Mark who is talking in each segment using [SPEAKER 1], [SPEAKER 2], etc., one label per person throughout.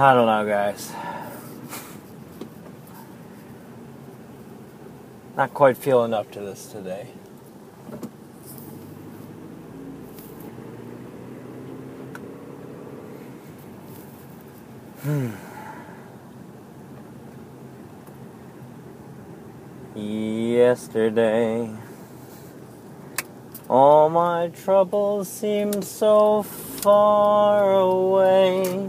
[SPEAKER 1] I don't know, guys. Not quite feeling up to this today. Hmm. Yesterday, all my troubles seemed so far away.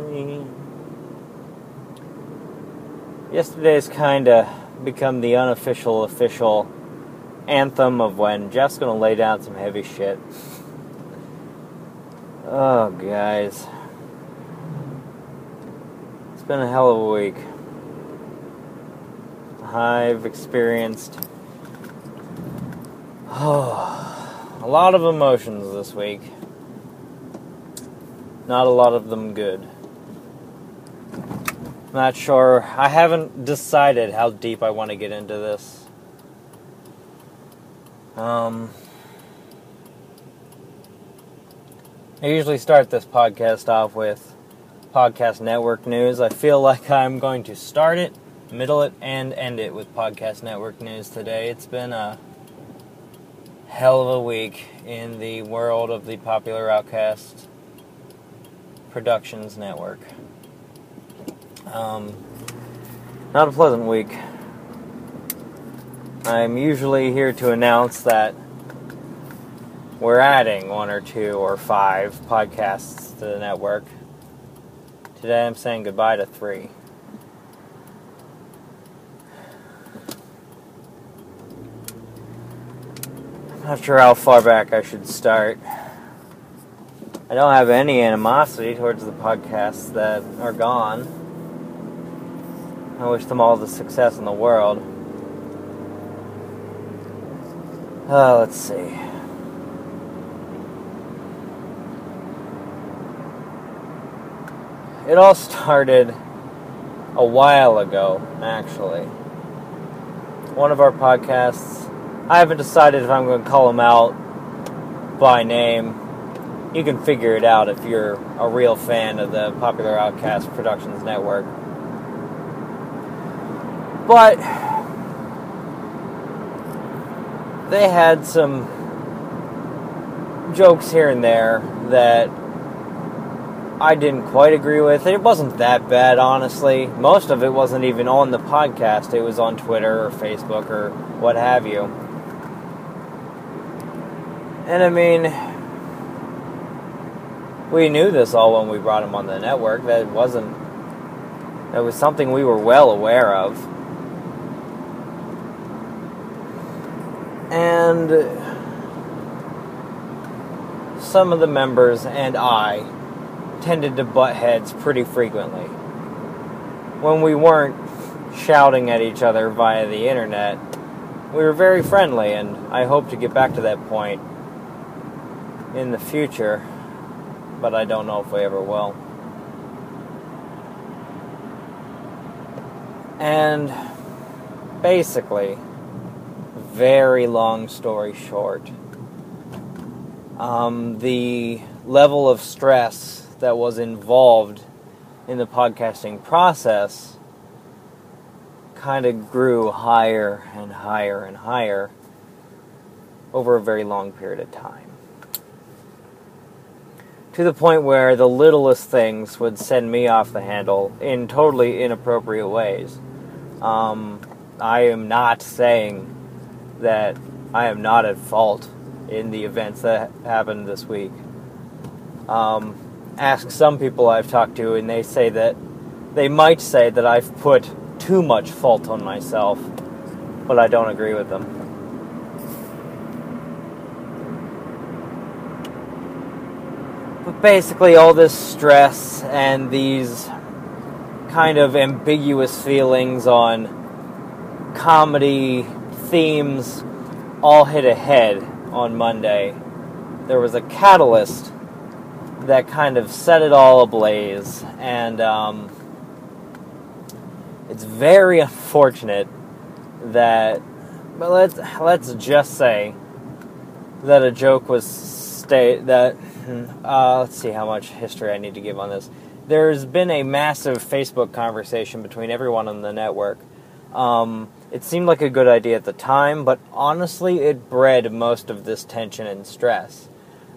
[SPEAKER 1] Yesterday's kind of become the unofficial official anthem of when Jeff's gonna lay down some heavy shit. Oh, guys. It's been a hell of a week. I've experienced oh, a lot of emotions this week. Not a lot of them good. Not sure. I haven't decided how deep I want to get into this. Um, I usually start this podcast off with podcast network news. I feel like I'm going to start it, middle it, and end it with podcast network news today. It's been a hell of a week in the world of the popular outcast productions network. Um, not a pleasant week. I'm usually here to announce that we're adding one or two or five podcasts to the network. Today I'm saying goodbye to three. I'm not sure how far back I should start. I don't have any animosity towards the podcasts that are gone. I wish them all the success in the world. Uh, let's see. It all started a while ago, actually. One of our podcasts, I haven't decided if I'm going to call them out by name. You can figure it out if you're a real fan of the Popular Outcast Productions Network. But they had some jokes here and there that I didn't quite agree with. It wasn't that bad, honestly. Most of it wasn't even on the podcast, it was on Twitter or Facebook or what have you. And I mean, we knew this all when we brought him on the network. That wasn't. That was something we were well aware of. And some of the members and I tended to butt heads pretty frequently. When we weren't shouting at each other via the internet, we were very friendly, and I hope to get back to that point in the future, but I don't know if we ever will. And basically, very long story short, um, the level of stress that was involved in the podcasting process kind of grew higher and higher and higher over a very long period of time. To the point where the littlest things would send me off the handle in totally inappropriate ways. Um, I am not saying that I am not at fault in the events that happened this week. Um, ask some people I've talked to, and they say that they might say that I've put too much fault on myself, but I don't agree with them. But basically, all this stress and these kind of ambiguous feelings on comedy themes all hit a head on Monday. There was a catalyst that kind of set it all ablaze, and um, it's very unfortunate that. But let's let's just say that a joke was stay that. Uh, let's see how much history I need to give on this. There's been a massive Facebook conversation between everyone on the network. Um, it seemed like a good idea at the time, but honestly, it bred most of this tension and stress.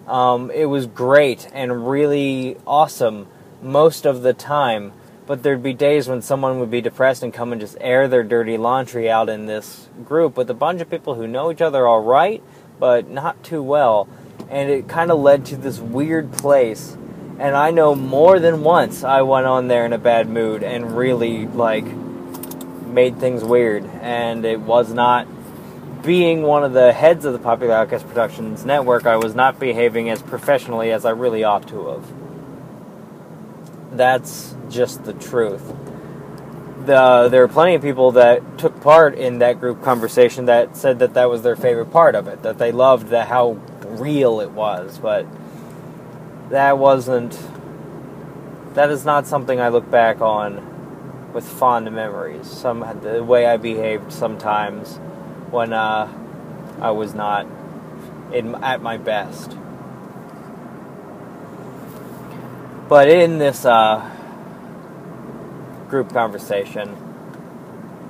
[SPEAKER 1] Um, it was great and really awesome most of the time, but there'd be days when someone would be depressed and come and just air their dirty laundry out in this group with a bunch of people who know each other all right, but not too well. And it kind of led to this weird place. And I know more than once I went on there in a bad mood and really, like, made things weird. And it was not being one of the heads of the Popular Outcast Productions network, I was not behaving as professionally as I really ought to have. That's just the truth. The, there are plenty of people that took part in that group conversation that said that that was their favorite part of it, that they loved the, how real it was, but that wasn't. That is not something I look back on with fond memories. Some the way I behaved sometimes when uh, I was not in, at my best. But in this uh, group conversation,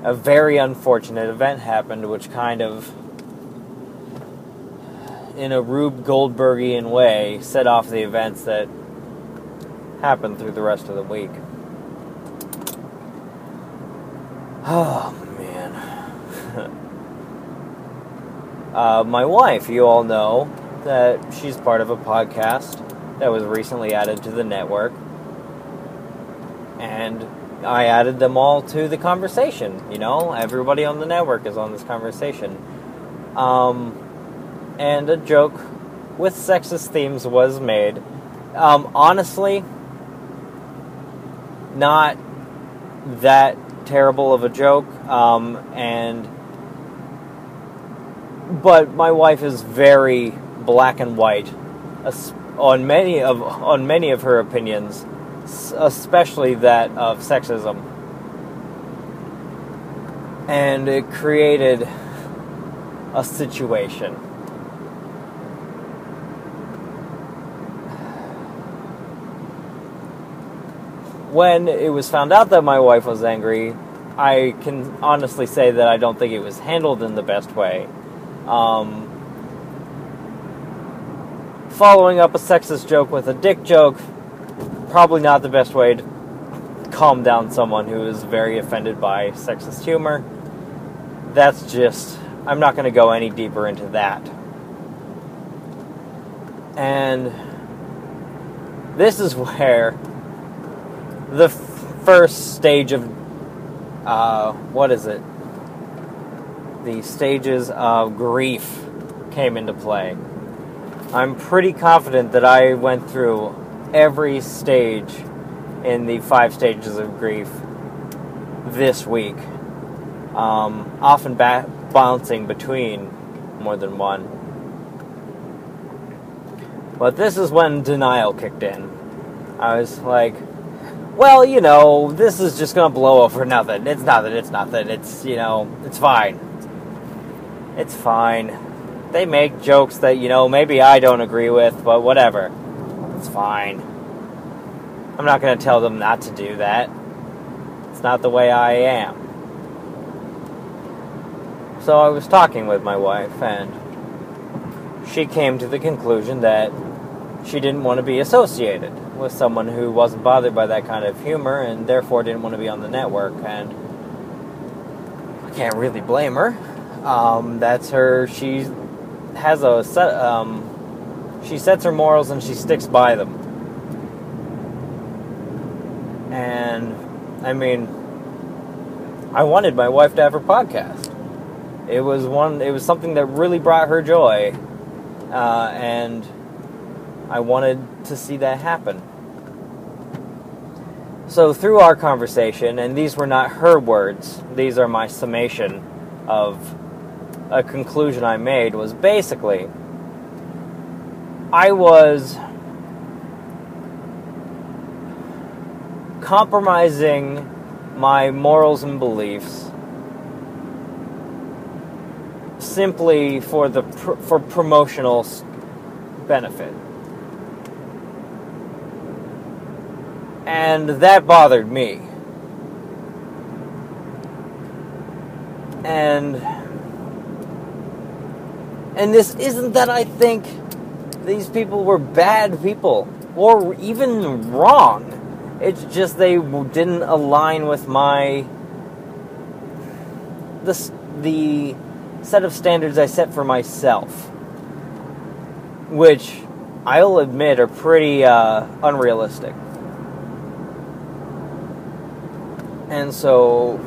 [SPEAKER 1] a very unfortunate event happened, which kind of, in a Rube Goldbergian way, set off the events that happened through the rest of the week. Oh, man. Uh, my wife, you all know that she's part of a podcast that was recently added to the network. And I added them all to the conversation. You know, everybody on the network is on this conversation. Um, and a joke with sexist themes was made. Um, honestly, not that terrible of a joke. Um, and but my wife is very black and white on many of on many of her opinions, especially that of sexism, and it created a situation. When it was found out that my wife was angry, I can honestly say that I don't think it was handled in the best way. Um, following up a sexist joke with a dick joke, probably not the best way to calm down someone who is very offended by sexist humor. That's just, I'm not going to go any deeper into that. And this is where the f- first stage of, uh, what is it? the stages of grief came into play. I'm pretty confident that I went through every stage in the five stages of grief this week, um, often ba- bouncing between more than one. But this is when denial kicked in. I was like, well, you know, this is just going to blow over nothing. It's nothing, it's nothing. It's, you know, it's fine. It's fine. They make jokes that, you know, maybe I don't agree with, but whatever. It's fine. I'm not going to tell them not to do that. It's not the way I am. So I was talking with my wife, and she came to the conclusion that she didn't want to be associated with someone who wasn't bothered by that kind of humor and therefore didn't want to be on the network. And I can't really blame her. Um, that's her. She has a set. Um, she sets her morals and she sticks by them. And I mean, I wanted my wife to have her podcast. It was one. It was something that really brought her joy, uh, and I wanted to see that happen. So, through our conversation, and these were not her words, these are my summation of a conclusion I made, was basically I was compromising my morals and beliefs simply for the pr- for promotional benefit. And that bothered me. And and this isn't that I think these people were bad people or even wrong. It's just they didn't align with my the the set of standards I set for myself, which I'll admit are pretty uh, unrealistic. And so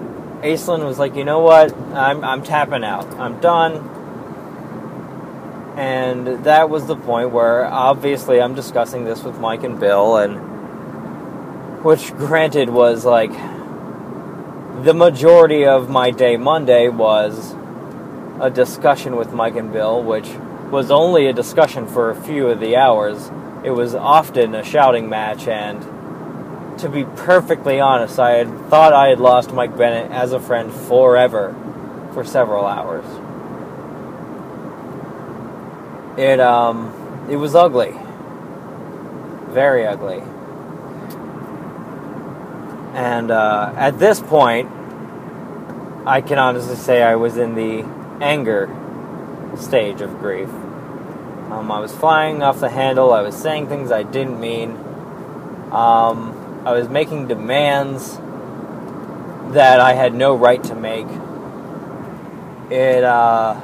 [SPEAKER 1] Aislinn was like, you know what? I'm, I'm tapping out. I'm done. And that was the point where obviously I'm discussing this with Mike and Bill, and which granted was like the majority of my day Monday was a discussion with Mike and Bill, which was only a discussion for a few of the hours. It was often a shouting match, and to be perfectly honest, I had thought I had lost Mike Bennett as a friend forever for several hours. It um it was ugly. Very ugly. And uh, at this point, I can honestly say I was in the anger stage of grief. Um, I was flying off the handle. I was saying things I didn't mean. Um, I was making demands that I had no right to make. It uh,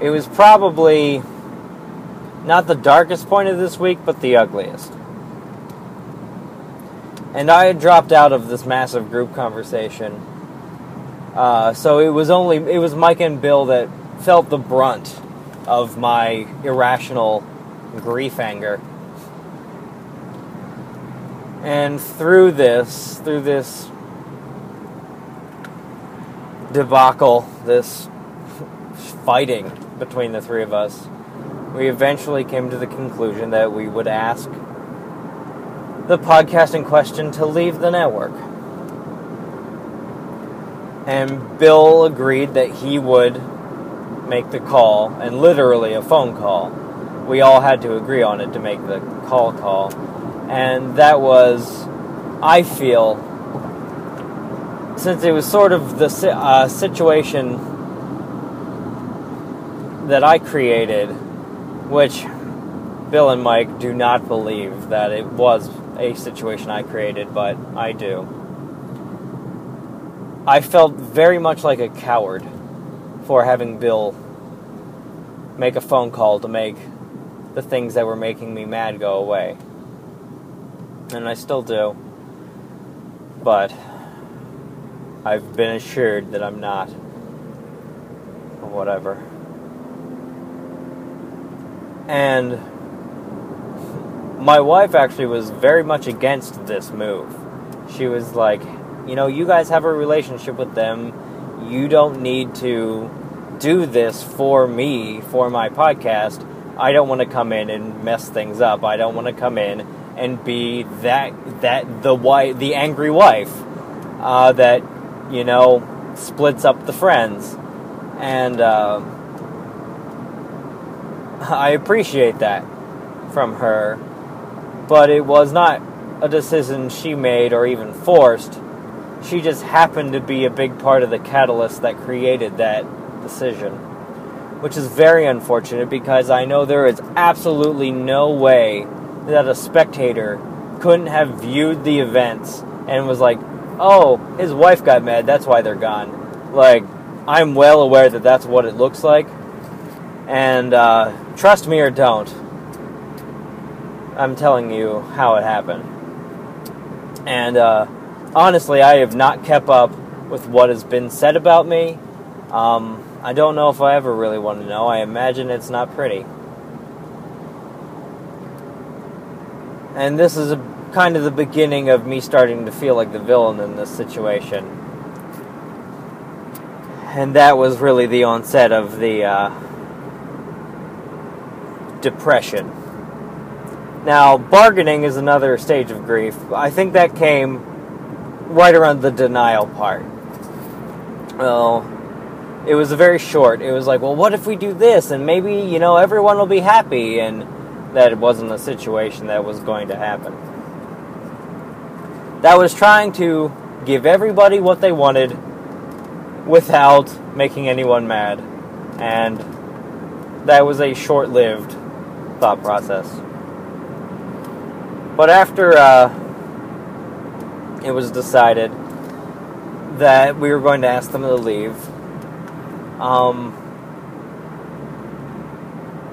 [SPEAKER 1] it was probably not the darkest point of this week, but the ugliest. And I had dropped out of this massive group conversation uh, so it was only it was Mike and Bill that felt the brunt of my irrational grief anger. And through this, through this debacle, this fighting between the three of us, we eventually came to the conclusion that we would ask the podcast in question to leave the network and Bill agreed that he would make the call, and literally a phone call. We all had to agree on it to make the call call, and that was, I feel, since it was sort of the uh, situation that I created, which Bill and Mike do not believe that it was a situation I created, but I do. I felt very much like a coward for having Bill make a phone call to make the things that were making me mad go away. And I still do. But I've been assured that I'm not. Or whatever. And my wife actually was very much against this move. She was like, you know, you guys have a relationship with them. You don't need to do this for me, for my podcast. I don't want to come in and mess things up. I don't want to come in and be that that the wife, the angry wife, uh, that you know splits up the friends, and uh, I appreciate that from her, but it was not a decision she made or even forced she just happened to be a big part of the catalyst that created that decision. Which is very unfortunate because I know there is absolutely no way that a spectator couldn't have viewed the events and was like, oh, his wife got mad, that's why they're gone. Like, I'm well aware that that's what it looks like. And uh, trust me or don't, I'm telling you how it happened. And, uh, honestly, I have not kept up with what has been said about me. Um, I don't know if I ever really want to know. I imagine it's not pretty. And this is a, kind of the beginning of me starting to feel like the villain in this situation. And that was really the onset of the uh, depression. Now, bargaining is another stage of grief. I think that came right around the denial part. Well, it was a very short. It was like, well, what if we do this? And maybe, you know, everyone will be happy. And that it wasn't a situation that was going to happen. That was trying to give everybody what they wanted without making anyone mad. And that was a short lived thought process. But after uh, it was decided that we were going to ask them to leave, um,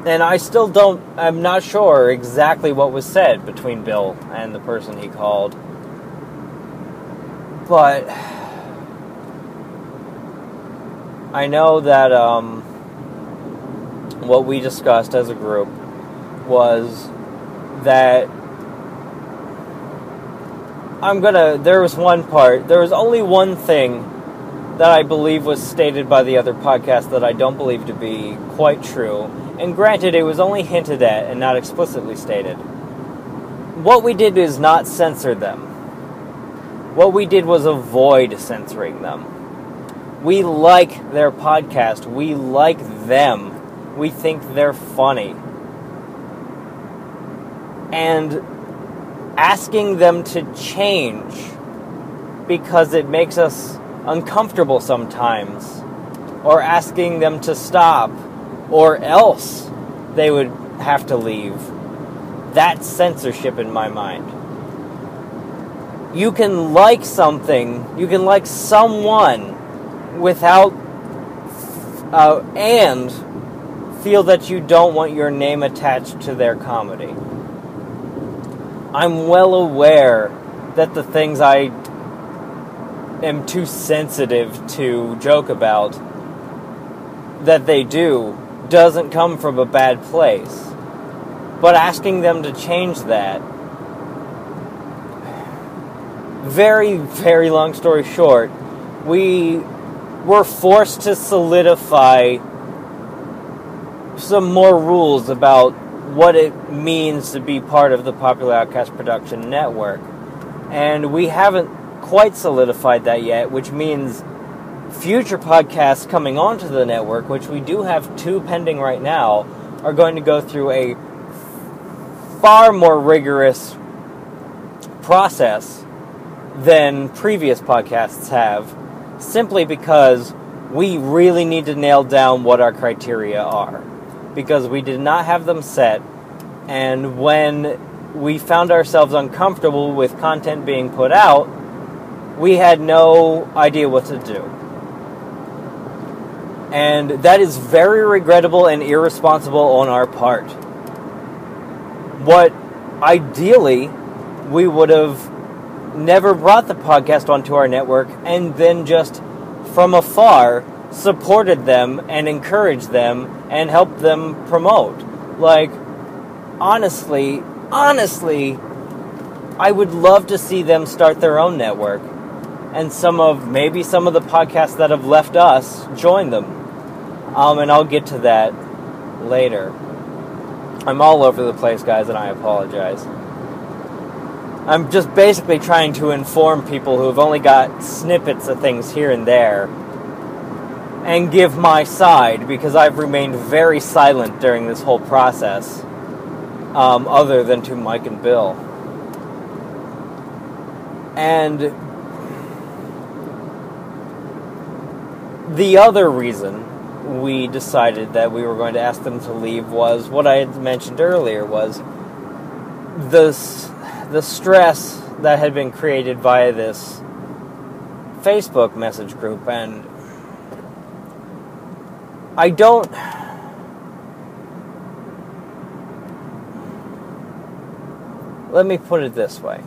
[SPEAKER 1] and I still don't, I'm not sure exactly what was said between Bill and the person he called. But I know that um, what we discussed as a group was that I'm gonna. There was one part. There was only one thing that I believe was stated by the other podcast that I don't believe to be quite true. And granted, it was only hinted at and not explicitly stated. What we did is not censor them. What we did was avoid censoring them. We like their podcast. We like them. We think they're funny. And asking them to change because it makes us uncomfortable sometimes, or asking them to stop, or else they would have to leave. That's censorship in my mind. You can like something, you can like someone without uh, and feel that you don't want your name attached to their comedy. I'm well aware that the things I am too sensitive to joke about that they do doesn't come from a bad place. But asking them to change that, very, very long story short, we we're forced to solidify some more rules about what it means to be part of the Popular Outcast Production Network. And we haven't quite solidified that yet, which means future podcasts coming onto the network, which we do have two pending right now, are going to go through a far more rigorous process than previous podcasts have simply because we really need to nail down what our criteria are. Because we did not have them set, and when we found ourselves uncomfortable with content being put out, we had no idea what to do. And that is very regrettable and irresponsible on our part. What ideally we would have never brought the podcast onto our network and then just from afar supported them and encouraged them and helped them promote. Like, honestly, honestly, I would love to see them start their own network. And some of, maybe some of the podcasts that have left us join them. Um, and I'll get to that later. I'm all over the place, guys, and I apologize. I'm just basically trying to inform people who have only got snippets of things here and there and give my side because I've remained very silent during this whole process, um, other than to Mike and Bill. And the other reason we decided that we were going to ask them to leave was what I had mentioned earlier was this the stress that had been created via this Facebook message group, and I don't. Let me put it this way.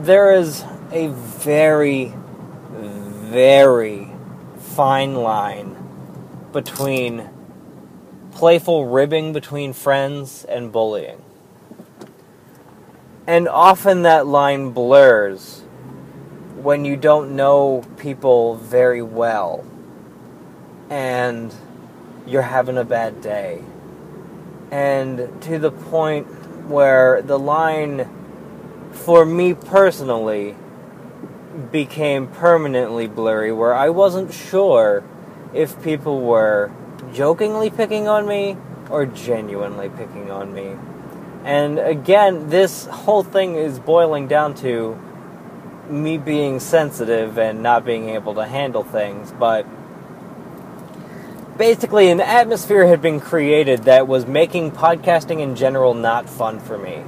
[SPEAKER 1] There is a very, very fine line between playful ribbing between friends and bullying. And often that line blurs when you don't know people very well and you're having a bad day. And to the point where the line, for me personally, became permanently blurry, where I wasn't sure if people were jokingly picking on me or genuinely picking on me. And again, this whole thing is boiling down to me being sensitive and not being able to handle things, but basically an atmosphere had been created that was making podcasting in general not fun for me.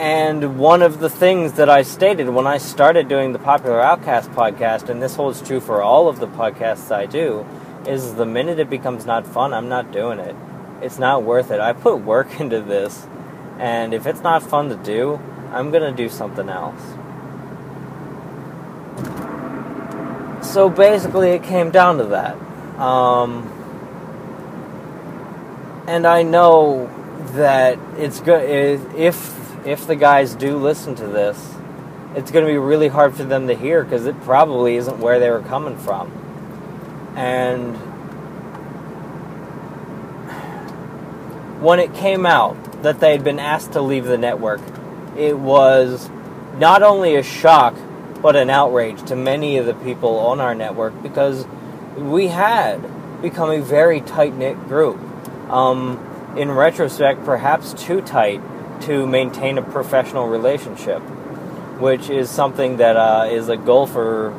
[SPEAKER 1] And one of the things that I stated when I started doing the Popular Outcast podcast, and this holds true for all of the podcasts I do, is the minute it becomes not fun, I'm not doing it. It's not worth it. I put work into this, and if it's not fun to do, I'm going to do something else. So basically, it came down to that. Um, and I know that it's good if if the guys do listen to this, it's going to be really hard for them to hear because it probably isn't where they were coming from. And when it came out that they had been asked to leave the network, it was not only a shock but an outrage to many of the people on our network because we had become a very tight knit group. Um, in retrospect, perhaps too tight to maintain a professional relationship, which is something that uh, is a goal for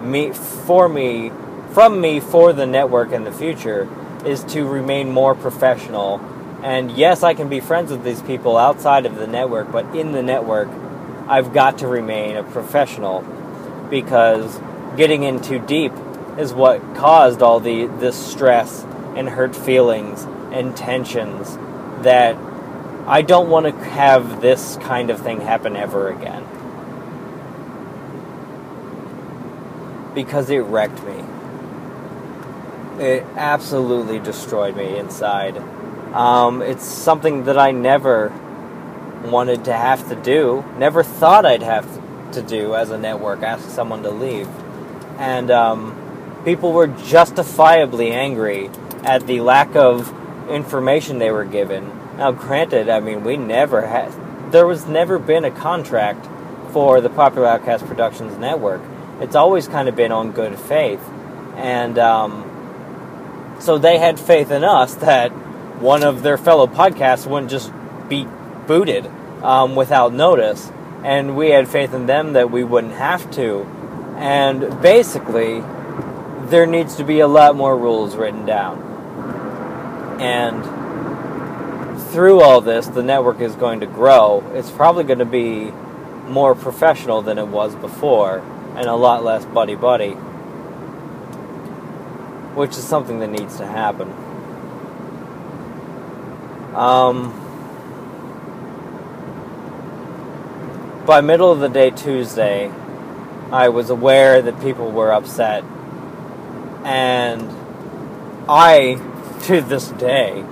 [SPEAKER 1] me, for me, from me for the network in the future, is to remain more professional. And yes, I can be friends with these people outside of the network, but in the network, I've got to remain a professional because getting in too deep is what caused all the this stress and hurt feelings and tensions that I don't want to have this kind of thing happen ever again. Because it wrecked me. It absolutely destroyed me inside. Um, it's something that I never wanted to have to do, never thought I'd have to do as a network, ask someone to leave. And um, people were justifiably angry at the lack of information they were given now, granted, I mean, we never had, there was never been a contract for the Popular Outcast Productions Network. It's always kind of been on good faith. And um, so they had faith in us that one of their fellow podcasts wouldn't just be booted um, without notice. And we had faith in them that we wouldn't have to. And basically, there needs to be a lot more rules written down. And through all this, the network is going to grow. It's probably going to be more professional than it was before, and a lot less buddy buddy, which is something that needs to happen. Um, by middle of the day Tuesday, I was aware that people were upset, and I, to this day,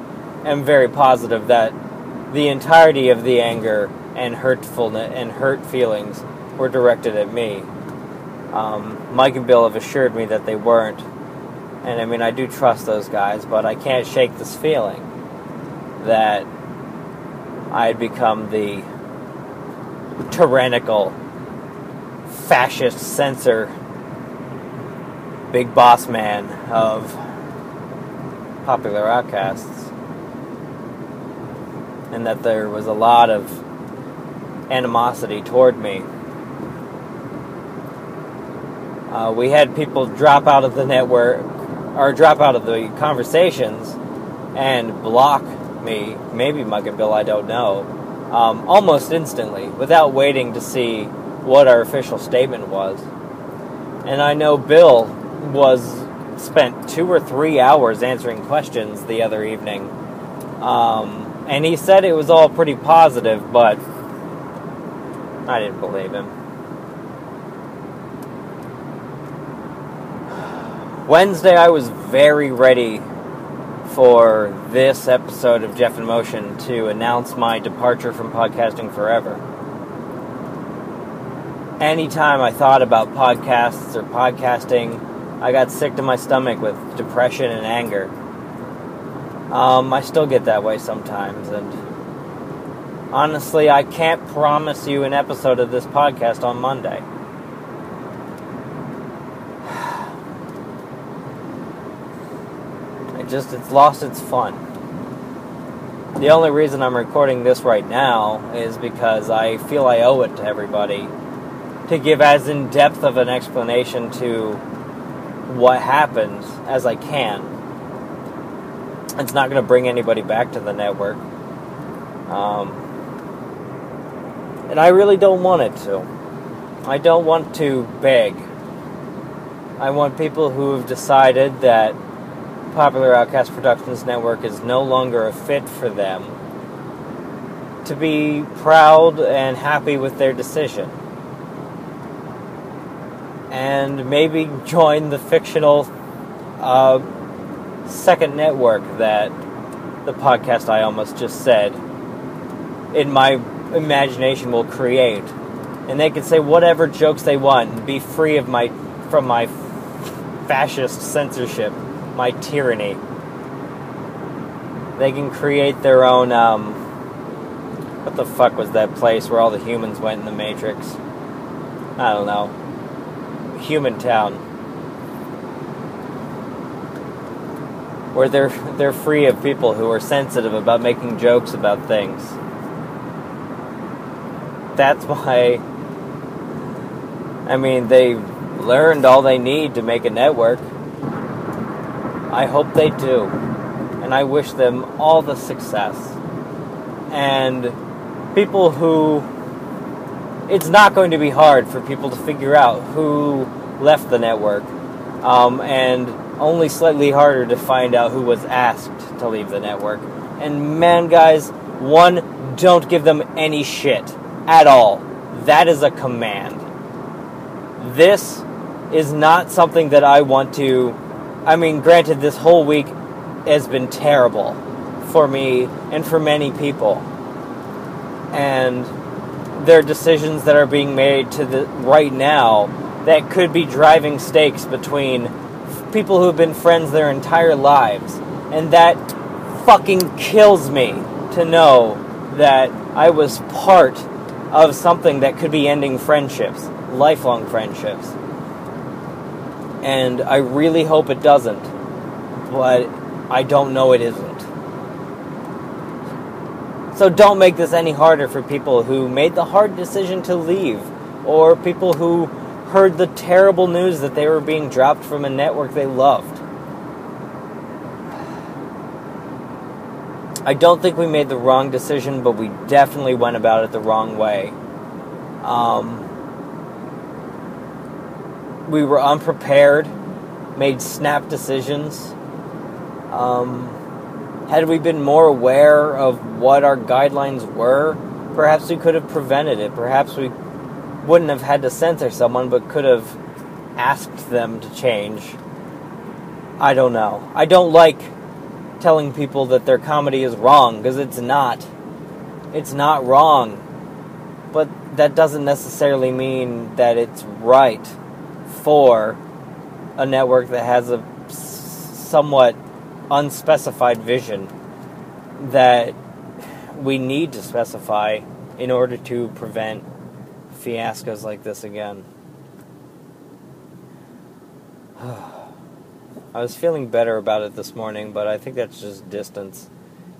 [SPEAKER 1] am very positive that the entirety of the anger and hurtfulness and hurt feelings were directed at me. Um, Mike and Bill have assured me that they weren't, and I mean I do trust those guys, but I can't shake this feeling that I had become the tyrannical, fascist censor, big boss man of popular outcasts and that there was a lot of animosity toward me. Uh, we had people drop out of the network or drop out of the conversations and block me, maybe Mike and Bill, I don't know, um, almost instantly without waiting to see what our official statement was. And I know Bill was spent two or three hours answering questions the other evening. Um, and he said it was all pretty positive, but I didn't believe him. Wednesday, I was very ready for this episode of Jeff in Motion to announce my departure from podcasting forever. Anytime I thought about podcasts or podcasting, I got sick to my stomach with depression and anger. Um, I still get that way sometimes, and honestly, I can't promise you an episode of this podcast on Monday. It just it's lost its fun. The only reason I'm recording this right now is because I feel I owe it to everybody to give as in depth of an explanation to what happened as I can. It's not going to bring anybody back to the network. Um, and I really don't want it to. I don't want to beg. I want people who have decided that Popular Outcast Productions Network is no longer a fit for them to be proud and happy with their decision. And maybe join the fictional uh, second network that the podcast I almost just said in my imagination will create. And they can say whatever jokes they want and be free of my from my fascist censorship my tyranny. They can create their own. Um, what the fuck was that place where all the humans went in the Matrix? I don't know. Human Town. Where they're they're free of people who are sensitive about making jokes about things. That's why I mean they learned all they need to make a network. I hope they do. And I wish them all the success. And people who. It's not going to be hard for people to figure out who left the network. Um, and only slightly harder to find out who was asked to leave the network. And man, guys, one, don't give them any shit at all. That is a command. This is not something that I want to I mean, granted, this whole week has been terrible for me and for many people. And there are decisions that are being made to the right now that could be driving stakes between people who have been friends their entire lives. And that fucking kills me to know that I was part of something that could be ending friendships, lifelong friendships and I really hope it doesn't, but I don't know it isn't. So don't make this any harder for people who made the hard decision to leave, or people who heard the terrible news that they were being dropped from a network they loved. I don't think we made the wrong decision, but we definitely went about it the wrong way. Um, we were unprepared, made snap decisions. Um, had we been more aware of what our guidelines were, perhaps we could have prevented it. Perhaps we wouldn't have had to censor someone, but could have asked them to change. I don't know. I don't like telling people that their comedy is wrong because it's not. It's not wrong. But that doesn't necessarily mean that it's right for a network that has a somewhat unspecified vision that we need to specify in order to prevent fiascos like this again. I was feeling better about it this morning, but I think that's just distance.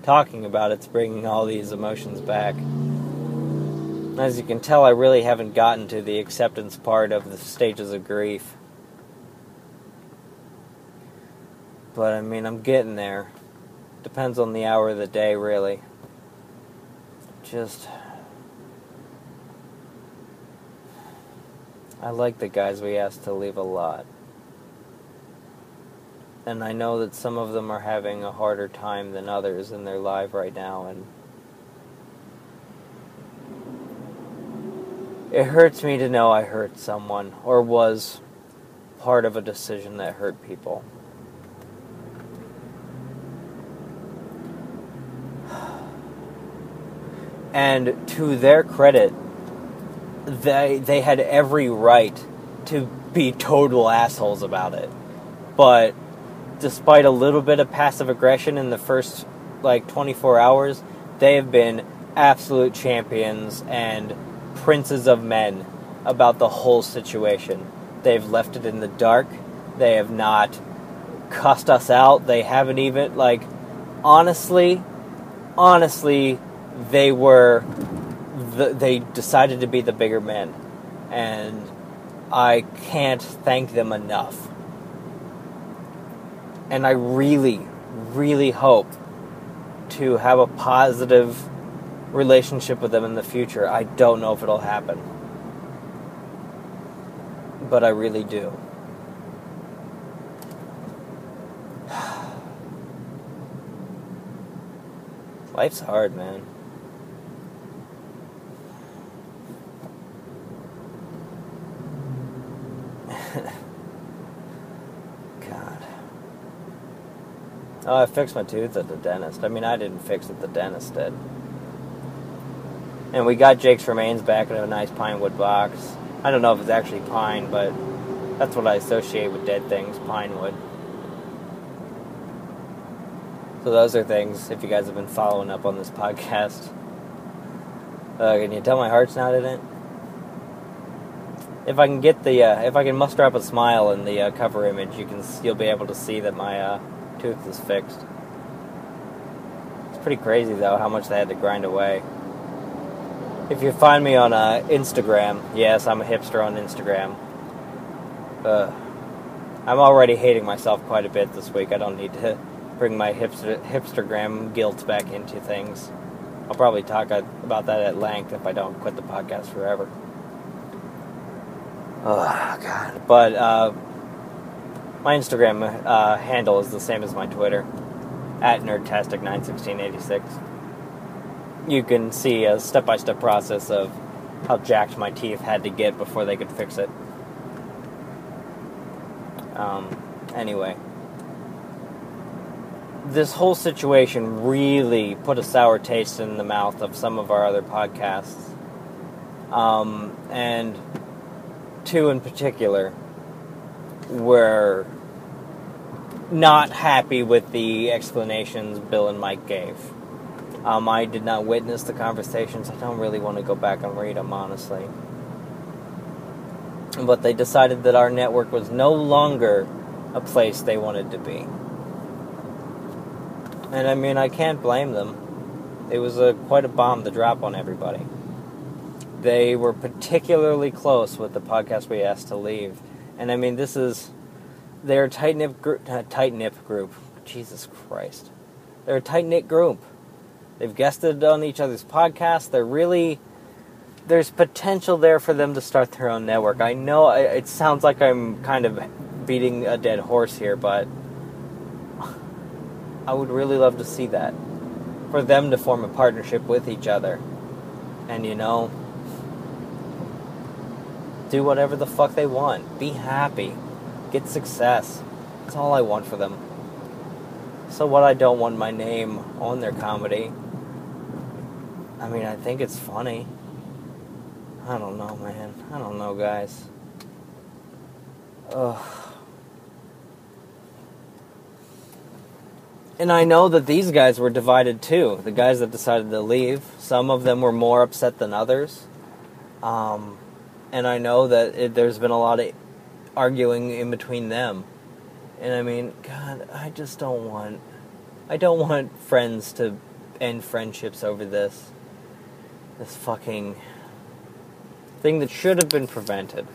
[SPEAKER 1] Talking about it's bringing all these emotions back. As you can tell, I really haven't gotten to the acceptance part of the stages of grief. But I mean, I'm getting there. Depends on the hour of the day, really. Just. I like the guys we asked to leave a lot. And I know that some of them are having a harder time than others in their life right now, and it hurts me to know I hurt someone or was part of a decision that hurt people. And to their credit, they they had every right to be total assholes about it. But despite a little bit of passive aggression in the first like 24 hours, they have been absolute champions and princes of men about the whole situation. They've left it in the dark. They have not cussed us out. They haven't even like honestly honestly they were the, they decided to be the bigger men and I can't thank them enough. And I really really hope to have a positive relationship with them in the future. I don't know if it'll happen. But I really do. Life's hard, man. God. Oh, I fixed my tooth at the dentist. I mean, I didn't fix it, the dentist did. And we got Jake's remains back in a nice pine wood box. I don't know if it's actually pine, but that's what I associate with dead things pine wood. So those are things, if you guys have been following up on this podcast. Uh, can you tell my heart's not in it? If I can get the, uh, if I can muster up a smile in the uh, cover image, you can, you'll be able to see that my uh, tooth is fixed. It's pretty crazy though how much they had to grind away. If you find me on uh, Instagram, yes, I'm a hipster on Instagram. Uh, I'm already hating myself quite a bit this week. I don't need to bring my hipster, hipstergram guilt back into things. I'll probably talk about that at length if I don't quit the podcast forever. Oh, God. But uh, my Instagram uh, handle is the same as my Twitter at nerdtastic91686 you can see a step by step process of how jacked my teeth had to get before they could fix it. Um, anyway, this whole situation really put a sour taste in the mouth of some of our other podcasts. Um, and two in particular were not happy with the explanations Bill and Mike gave. Um, I did not witness the conversations. I don't really want to go back and read them, honestly. But they decided that our network was no longer a place they wanted to be. And I mean, I can't blame them. It was a, quite a bomb to drop on everybody. They were particularly close with the podcast we asked to leave. And I mean, this is. They're tight knit group. Uh, tight knit group. Jesus Christ. They're a tight knit group They've guested on each other's podcasts. They're really there's potential there for them to start their own network. I know it sounds like I'm kind of beating a dead horse here, but I would really love to see that. For them to form a partnership with each other. And you know, do whatever the fuck they want. Be happy. Get success. That's all I want for them. So what I don't want my name on their comedy I mean, I think it's funny. I don't know, man. I don't know, guys. Ugh. And I know that these guys were divided too. The guys that decided to leave, some of them were more upset than others. Um, and I know that it, there's been a lot of arguing in between them. And I mean, God, I just don't want. I don't want friends to end friendships over this this fucking thing that should have been prevented.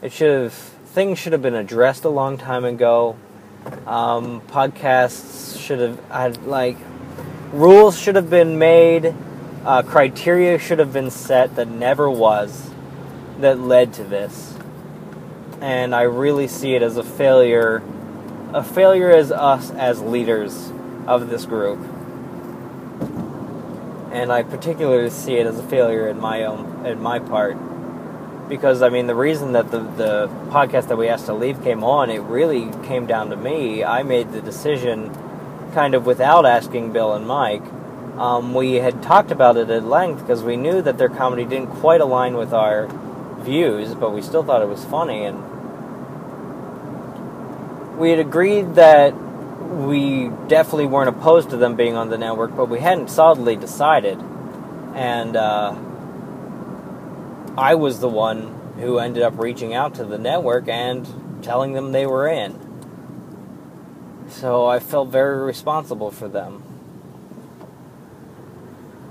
[SPEAKER 1] It should have things should have been addressed a long time ago. Um, podcasts should have had like rules should have been made. Uh, criteria should have been set that never was that led to this. And I really see it as a failure, a failure as us as leaders of this group. And I particularly see it as a failure in my own in my part. Because I mean the reason that the the podcast that we asked to leave came on it really came down to me. I made the decision kind of without asking Bill and Mike. Um, we had talked about it at length because we knew that their comedy didn't quite align with our views, but we still thought it was funny. And we had agreed that we definitely weren't opposed to them being on the network, but we hadn't solidly decided. And uh, I was the one who ended up reaching out to the network and telling them they were in. So I felt very responsible for them.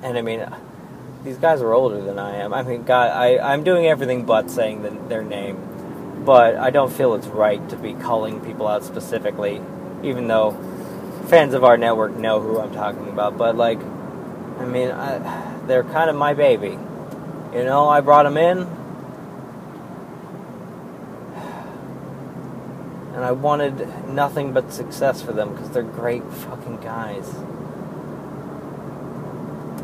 [SPEAKER 1] And I mean, these guys are older than I am. I mean, God, I, I'm doing everything but saying the, their name. But I don't feel it's right to be calling people out specifically, even though fans of our network know who I'm talking about. But, like, I mean, I, they're kind of my baby. You know, I brought them in, and I wanted nothing but success for them because they're great fucking guys.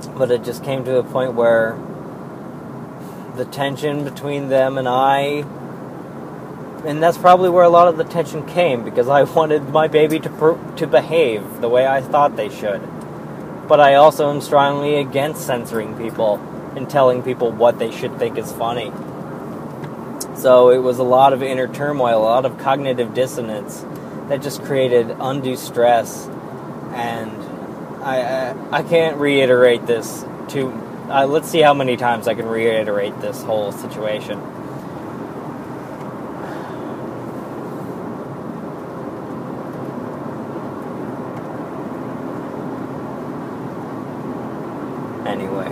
[SPEAKER 1] But it just came to a point where the tension between them and I, and that's probably where a lot of the tension came because I wanted my baby to to behave the way I thought they should. But I also am strongly against censoring people and telling people what they should think is funny. So it was a lot of inner turmoil, a lot of cognitive dissonance that just created undue stress. And I, I, can't reiterate this to. Uh, let's see how many times I can reiterate this whole situation. Anyway.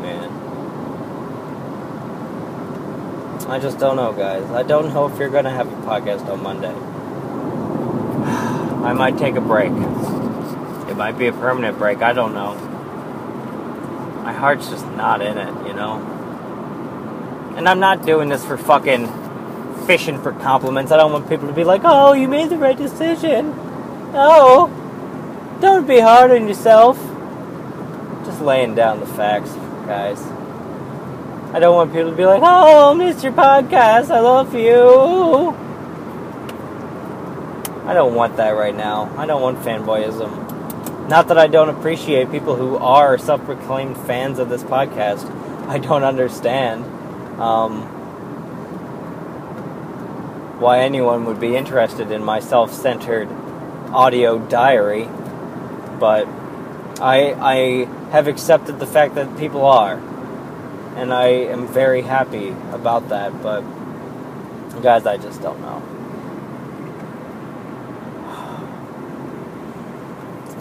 [SPEAKER 1] Man. I just don't know, guys. I don't know if you're going to have a podcast on Monday. I might take a break. It might be a permanent break. I don't know. My heart's just not in it, you know? And I'm not doing this for fucking fishing for compliments. I don't want people to be like, oh, you made the right decision. Oh, don't be hard on yourself. Just laying down the facts, guys. I don't want people to be like, oh, Mr. podcast. I love you. I don't want that right now. I don't want fanboyism. Not that I don't appreciate people who are self proclaimed fans of this podcast. I don't understand um, why anyone would be interested in my self centered audio diary, but I, I have accepted the fact that people are. And I am very happy about that, but guys, I just don't know.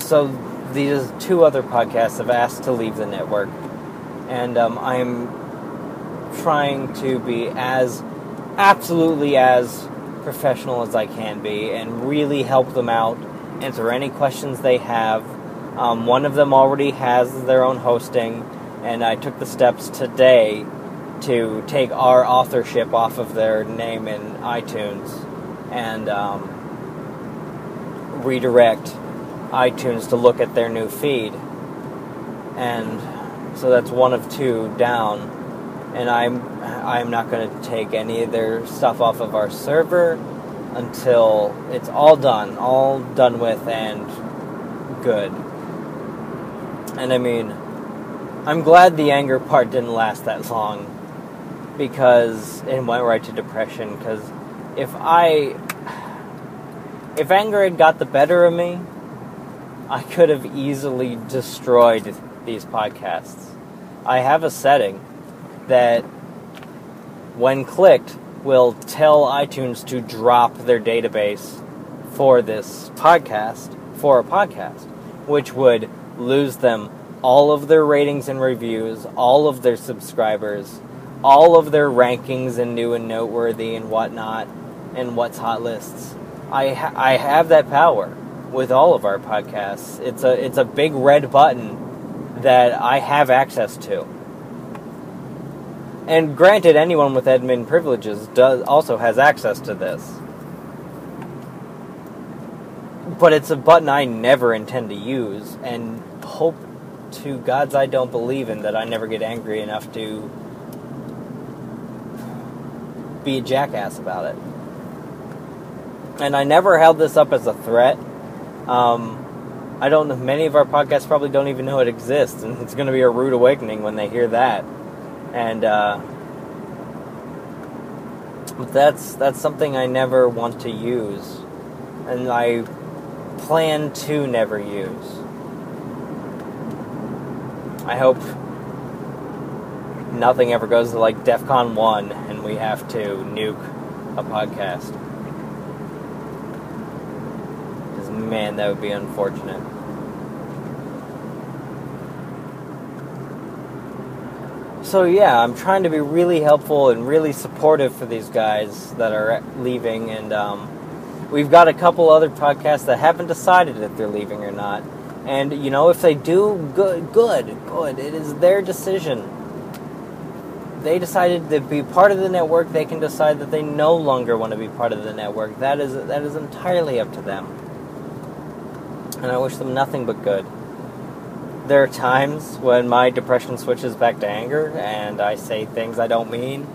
[SPEAKER 1] So these two other podcasts have asked to leave the network, and um, I'm trying to be as absolutely as professional as I can be and really help them out, answer any questions they have. Um, one of them already has their own hosting, and I took the steps today to take our authorship off of their name in iTunes and um, redirect iTunes to look at their new feed. And so that's one of two down. And I'm I'm not going to take any of their stuff off of our server until it's all done, all done with and good. And I mean, I'm glad the anger part didn't last that long because it went right to depression because if I if anger had got the better of me, I could have easily destroyed these podcasts. I have a setting that, when clicked, will tell iTunes to drop their database for this podcast, for a podcast, which would lose them all of their ratings and reviews, all of their subscribers, all of their rankings and new and noteworthy and whatnot, and what's hot lists. I, ha- I have that power with all of our podcasts. It's a it's a big red button that I have access to. And granted, anyone with admin privileges does also has access to this. But it's a button I never intend to use, and hope to gods I don't believe in that I never get angry enough to be a jackass about it. And I never held this up as a threat Um, I don't know. Many of our podcasts probably don't even know it exists, and it's going to be a rude awakening when they hear that. And uh, that's that's something I never want to use, and I plan to never use. I hope nothing ever goes to like DEF CON 1 and we have to nuke a podcast. Because, man, that would be unfortunate. So, yeah, I'm trying to be really helpful and really supportive for these guys that are leaving. And um, we've got a couple other podcasts that haven't decided if they're leaving or not. And, you know, if they do, good, good, good. It is their decision they decided to be part of the network, they can decide that they no longer want to be part of the network. That is that is entirely up to them. And I wish them nothing but good. There are times when my depression switches back to anger and I say things I don't mean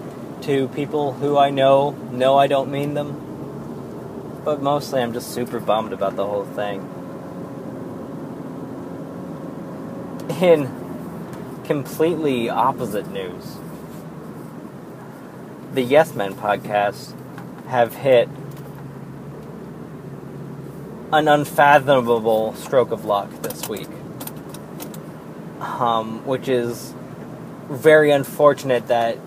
[SPEAKER 1] to people who I know know I don't mean them. But mostly I'm just super bummed about the whole thing. In completely opposite news, the Yes Men podcast have hit an unfathomable stroke of luck this week, um, which is very unfortunate that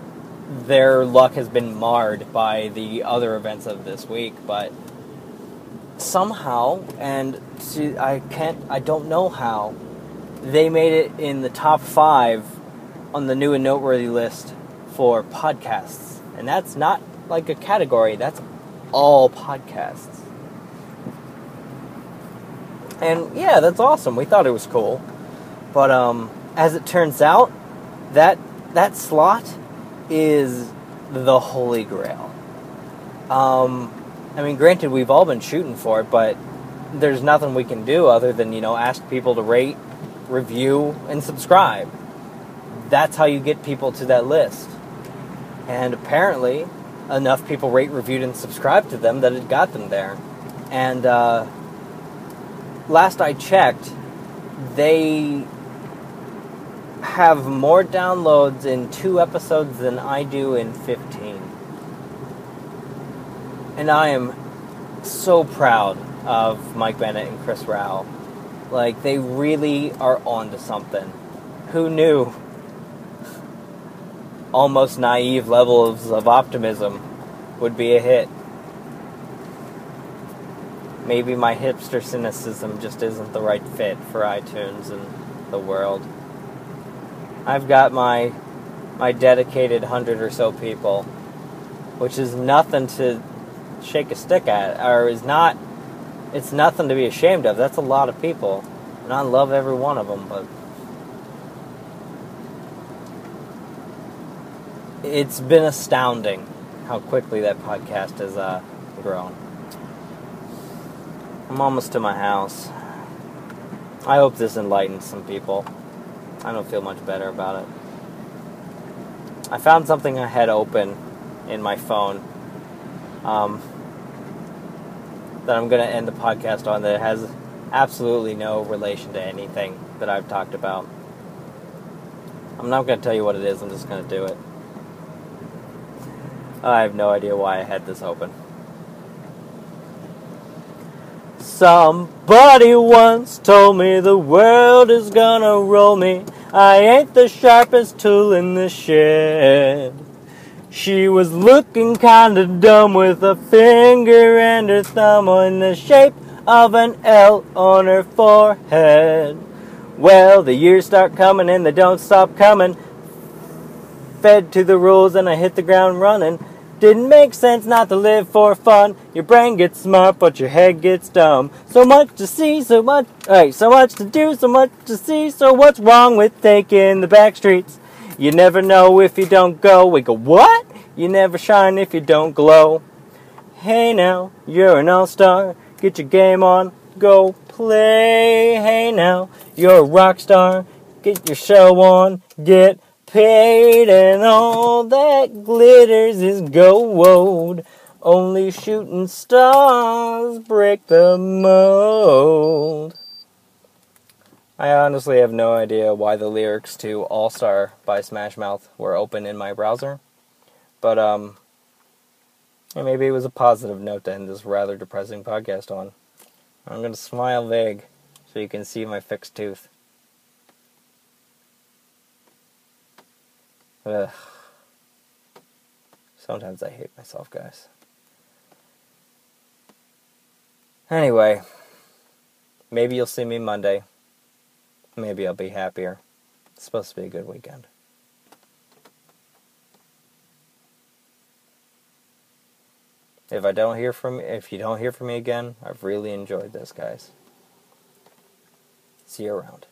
[SPEAKER 1] their luck has been marred by the other events of this week, but somehow, and see, I can't, I don't know how, they made it in the top five on the new and noteworthy list for podcasts and that's not like a category, that's all podcasts. And yeah, that's awesome. We thought it was cool. But um, as it turns out, that that slot is the holy grail. Um, I mean, granted, we've all been shooting for it, but there's nothing we can do other than you know ask people to rate, review, and subscribe. That's how you get people to that list. And apparently, enough people rate, reviewed, and subscribed to them that it got them there. And uh, last I checked, they have more downloads in two episodes than I do in 15. And I am so proud of Mike Bennett and Chris Rao. Like, they really are onto something. Who knew almost naive levels of optimism would be a hit. Maybe my hipster cynicism just isn't the right fit for iTunes and the world. I've got my my dedicated hundred or so people, which is nothing to shake a stick at, or is not. It's nothing to be ashamed of. That's a lot of people, and I love every one of them. But it's been astounding how quickly that podcast has uh, grown. I'm almost to my house. I hope this enlightens some people. I don't feel much better about it. I found something I had open in my phone um, that I'm going to end the podcast on that has absolutely no relation to anything that I've talked about. I'm not going to tell you what it is, I'm just going to do it. I have no idea why I had this open. Somebody once told me the world is gonna roll me. I ain't the sharpest tool in the shed. She was looking kinda dumb with a finger and her thumb in the shape of an L on her forehead. Well, the years start coming and they don't stop coming. Fed to the rules and I hit the ground running. Didn't make sense not to live for fun. Your brain gets smart, but your head gets dumb. So much to see, so much, hey, so much to do, so much to see. So what's wrong with taking the back streets? You never know if you don't go. We go, what? You never shine if you don't glow. Hey now, you're an all-star. Get your game on, go play. Hey now, you're a rock star. Get your show on, get paid and all that glitters is gold. Only shooting stars break the mold. I honestly have no idea why the lyrics to All Star by Smash Mouth were open in my browser. But, um, maybe it was a positive note to end this rather depressing podcast on. I'm to smile vague so you can see my fixed tooth. Ugh. Sometimes I hate myself, guys. Anyway, maybe you'll see me Monday. Maybe I'll be happier. It's supposed to be a good weekend. If I don't hear from if you don't hear from me again, I've really enjoyed this, guys. See you around.